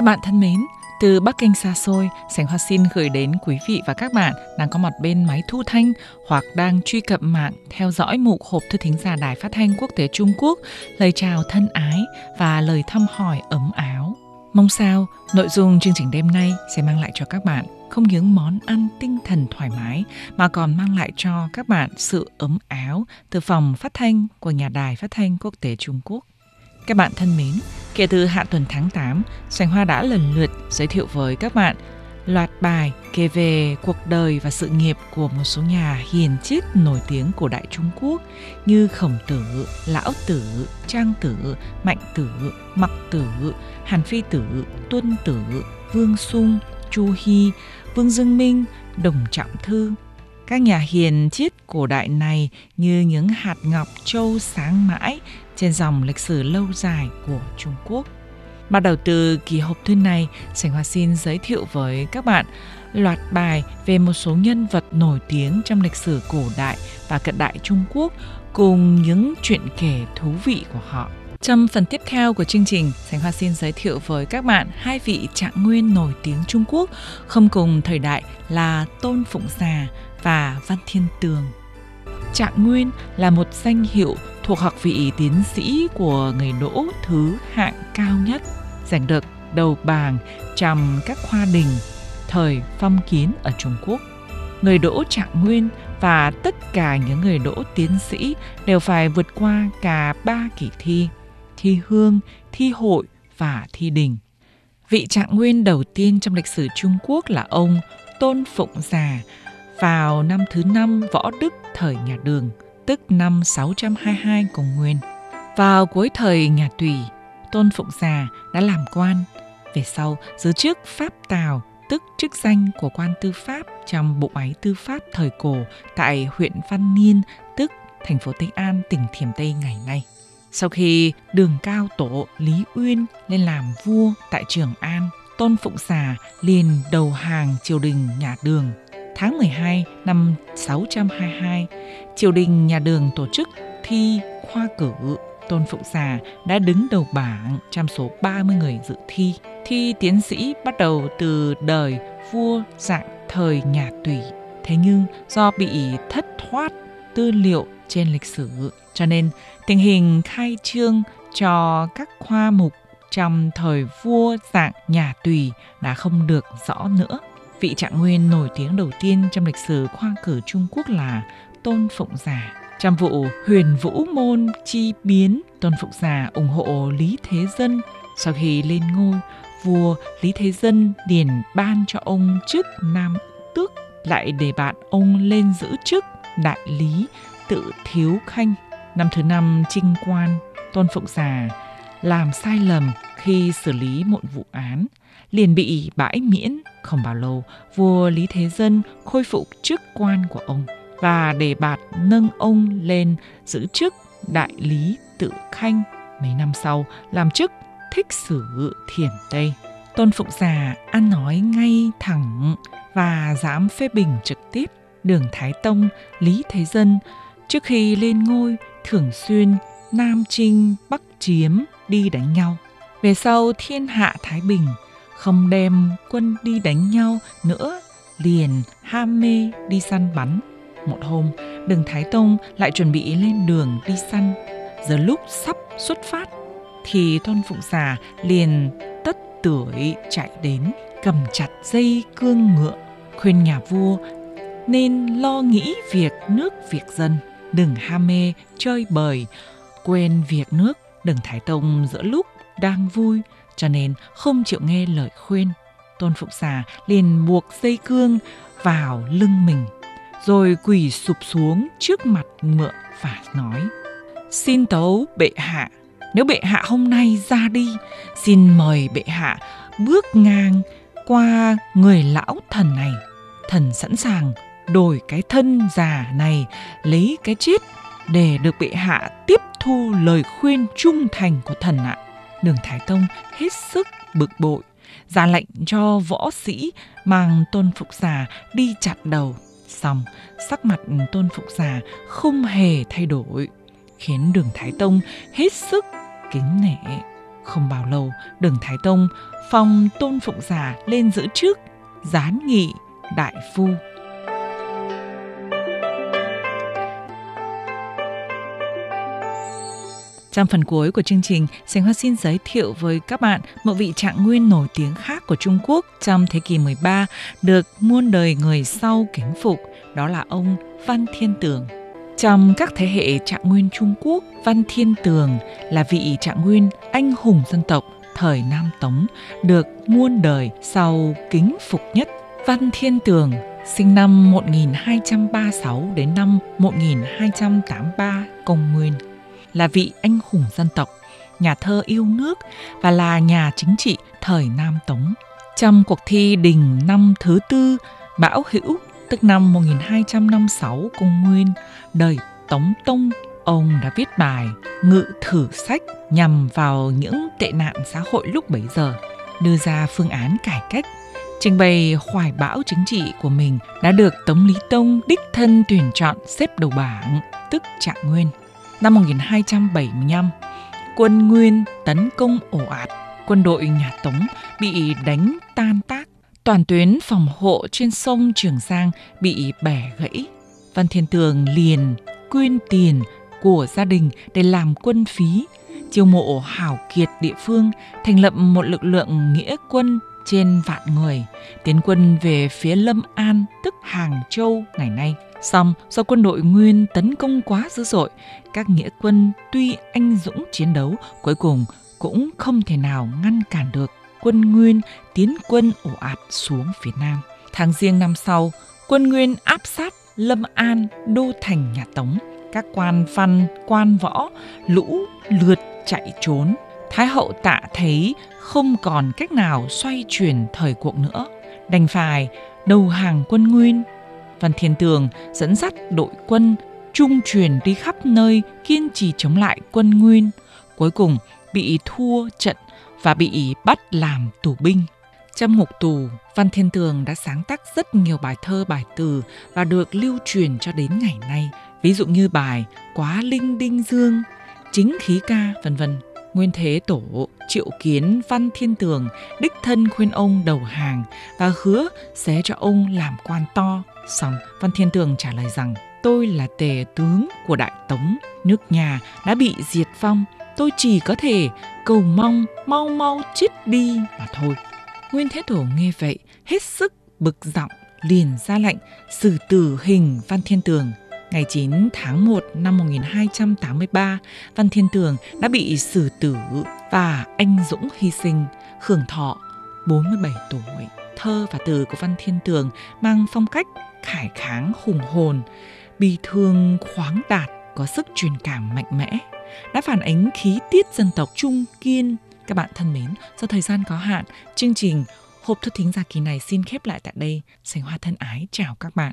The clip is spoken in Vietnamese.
Các bạn thân mến, từ Bắc Kinh xa xôi, Sảnh Hoa xin gửi đến quý vị và các bạn đang có mặt bên máy thu thanh hoặc đang truy cập mạng theo dõi mục hộp thư thính giả Đài Phát thanh Quốc tế Trung Quốc lời chào thân ái và lời thăm hỏi ấm áo. Mong sao nội dung chương trình đêm nay sẽ mang lại cho các bạn không những món ăn tinh thần thoải mái mà còn mang lại cho các bạn sự ấm áo từ phòng phát thanh của nhà đài phát thanh quốc tế Trung Quốc. Các bạn thân mến, kể từ hạ tuần tháng 8, Sành Hoa đã lần lượt giới thiệu với các bạn loạt bài kể về cuộc đời và sự nghiệp của một số nhà hiền triết nổi tiếng của Đại Trung Quốc như Khổng Tử, Lão Tử, Trang Tử, Mạnh Tử, Mặc Tử, Hàn Phi Tử, Tuân Tử, Vương Sung, Chu Hy, Vương Dương Minh, Đồng Trọng Thư. Các nhà hiền triết cổ đại này như những hạt ngọc châu sáng mãi trên dòng lịch sử lâu dài của Trung Quốc. Bắt đầu từ kỳ hộp thư này, Sảnh Hoa xin giới thiệu với các bạn loạt bài về một số nhân vật nổi tiếng trong lịch sử cổ đại và cận đại Trung Quốc cùng những chuyện kể thú vị của họ. Trong phần tiếp theo của chương trình, Sánh Hoa xin giới thiệu với các bạn hai vị trạng nguyên nổi tiếng Trung Quốc không cùng thời đại là Tôn Phụng Già và Văn Thiên Tường. Trạng Nguyên là một danh hiệu thuộc học vị tiến sĩ của người đỗ thứ hạng cao nhất, giành được đầu bảng trong các khoa đình thời phong kiến ở Trung Quốc. Người đỗ trạng nguyên và tất cả những người đỗ tiến sĩ đều phải vượt qua cả ba kỳ thi, thi hương, thi hội và thi đình. Vị trạng nguyên đầu tiên trong lịch sử Trung Quốc là ông Tôn Phụng Già vào năm thứ năm Võ Đức thời nhà Đường, tức năm 622 Công Nguyên. Vào cuối thời nhà Tùy, Tôn Phụng Già đã làm quan, về sau giữ chức Pháp Tào, tức chức danh của quan tư pháp trong bộ máy tư pháp thời cổ tại huyện Văn Niên, tức thành phố Tây An, tỉnh Thiểm Tây ngày nay. Sau khi đường cao tổ Lý Uyên lên làm vua tại Trường An, Tôn Phụng Xà liền đầu hàng triều đình nhà Đường tháng 12 năm 622, triều đình nhà đường tổ chức thi khoa cử. Tôn Phụng Xà đã đứng đầu bảng trong số 30 người dự thi. Thi tiến sĩ bắt đầu từ đời vua dạng thời nhà Tùy. Thế nhưng do bị thất thoát tư liệu trên lịch sử, cho nên tình hình khai trương cho các khoa mục trong thời vua dạng nhà Tùy đã không được rõ nữa. Vị trạng nguyên nổi tiếng đầu tiên trong lịch sử khoa cử Trung Quốc là Tôn Phụng Già. Trong vụ huyền vũ môn chi biến, Tôn Phụng Già ủng hộ Lý Thế Dân. Sau khi lên ngôi, vua Lý Thế Dân điền ban cho ông chức Nam Tước, lại để bạn ông lên giữ chức Đại Lý tự Thiếu Khanh. Năm thứ năm trinh quan, Tôn Phụng Già làm sai lầm khi xử lý một vụ án liền bị bãi miễn. Không bao lâu, vua Lý Thế Dân khôi phục chức quan của ông và đề bạt nâng ông lên giữ chức đại lý tự khanh. Mấy năm sau, làm chức thích sử thiểm Tây. Tôn Phụng Già ăn nói ngay thẳng và dám phê bình trực tiếp đường Thái Tông Lý Thế Dân trước khi lên ngôi thường xuyên Nam Trinh Bắc Chiếm đi đánh nhau. Về sau thiên hạ Thái Bình, không đem quân đi đánh nhau nữa, liền ham mê đi săn bắn. Một hôm, Đường Thái Tông lại chuẩn bị lên đường đi săn. Giờ lúc sắp xuất phát, thì Tôn Phụng Xà liền tất tuổi chạy đến, cầm chặt dây cương ngựa, khuyên nhà vua nên lo nghĩ việc nước việc dân, đừng ham mê chơi bời, quên việc nước. Đường Thái Tông giữa lúc đang vui cho nên không chịu nghe lời khuyên. Tôn Phụng Xà liền buộc dây cương vào lưng mình, rồi quỳ sụp xuống trước mặt ngựa và nói Xin tấu bệ hạ, nếu bệ hạ hôm nay ra đi, xin mời bệ hạ bước ngang qua người lão thần này. Thần sẵn sàng đổi cái thân già này lấy cái chết để được bệ hạ tiếp thu lời khuyên trung thành của thần ạ. Đường Thái Tông hết sức bực bội, ra lệnh cho võ sĩ mang tôn phục giả đi chặt đầu. Xong, sắc mặt tôn phục giả không hề thay đổi, khiến đường Thái Tông hết sức kính nể. Không bao lâu, đường Thái Tông phong tôn phụng giả lên giữ chức, gián nghị, đại phu. Trong phần cuối của chương trình, sinh Hoa xin giới thiệu với các bạn một vị trạng nguyên nổi tiếng khác của Trung Quốc trong thế kỷ 13 được muôn đời người sau kính phục, đó là ông Văn Thiên Tường. Trong các thế hệ trạng nguyên Trung Quốc, Văn Thiên Tường là vị trạng nguyên anh hùng dân tộc thời Nam Tống được muôn đời sau kính phục nhất. Văn Thiên Tường sinh năm 1236 đến năm 1283 công nguyên là vị anh hùng dân tộc, nhà thơ yêu nước và là nhà chính trị thời Nam Tống. Trong cuộc thi đình năm thứ tư Bão Hữu tức năm 1256 công nguyên, đời Tống Tông, ông đã viết bài Ngự thử sách nhằm vào những tệ nạn xã hội lúc bấy giờ, đưa ra phương án cải cách trình bày hoài bão chính trị của mình đã được Tống Lý Tông đích thân tuyển chọn xếp đầu bảng, tức trạng nguyên. Năm 1275, quân Nguyên tấn công ổ ạt, quân đội nhà Tống bị đánh tan tác, toàn tuyến phòng hộ trên sông Trường Giang bị bẻ gãy. Văn Thiên Tường liền quyên tiền của gia đình để làm quân phí, chiêu mộ hảo kiệt địa phương, thành lập một lực lượng nghĩa quân trên vạn người, tiến quân về phía Lâm An tức Hàng Châu ngày nay. Xong, do quân đội Nguyên tấn công quá dữ dội, các nghĩa quân tuy anh dũng chiến đấu, cuối cùng cũng không thể nào ngăn cản được quân Nguyên tiến quân ổ ạt xuống phía Nam. Tháng riêng năm sau, quân Nguyên áp sát Lâm An, đô thành nhà Tống. Các quan văn, quan võ, lũ lượt chạy trốn. Thái hậu tạ thấy không còn cách nào xoay chuyển thời cuộc nữa, đành phải đầu hàng quân Nguyên Văn Thiên Tường dẫn dắt đội quân trung truyền đi khắp nơi kiên trì chống lại quân Nguyên, cuối cùng bị thua trận và bị bắt làm tù binh. Trong ngục tù, Văn Thiên Tường đã sáng tác rất nhiều bài thơ bài từ và được lưu truyền cho đến ngày nay. Ví dụ như bài Quá Linh Đinh Dương, Chính Khí Ca, vân vân. Nguyên Thế Tổ triệu kiến Văn Thiên Tường đích thân khuyên ông đầu hàng và hứa sẽ cho ông làm quan to. Xong, Văn Thiên Tường trả lời rằng tôi là tề tướng của Đại Tống, nước nhà đã bị diệt vong, tôi chỉ có thể cầu mong mau mau chết đi mà thôi. Nguyên Thế Tổ nghe vậy, hết sức bực giọng liền ra lệnh xử tử hình Văn Thiên Tường Ngày 9 tháng 1 năm 1283, Văn Thiên Tường đã bị xử tử và anh Dũng hy sinh, hưởng thọ 47 tuổi. Thơ và từ của Văn Thiên Tường mang phong cách khải kháng hùng hồn, bi thương khoáng đạt, có sức truyền cảm mạnh mẽ, đã phản ánh khí tiết dân tộc trung kiên. Các bạn thân mến, do thời gian có hạn, chương trình Hộp thư thính giả kỳ này xin khép lại tại đây. Sành Hoa thân ái chào các bạn.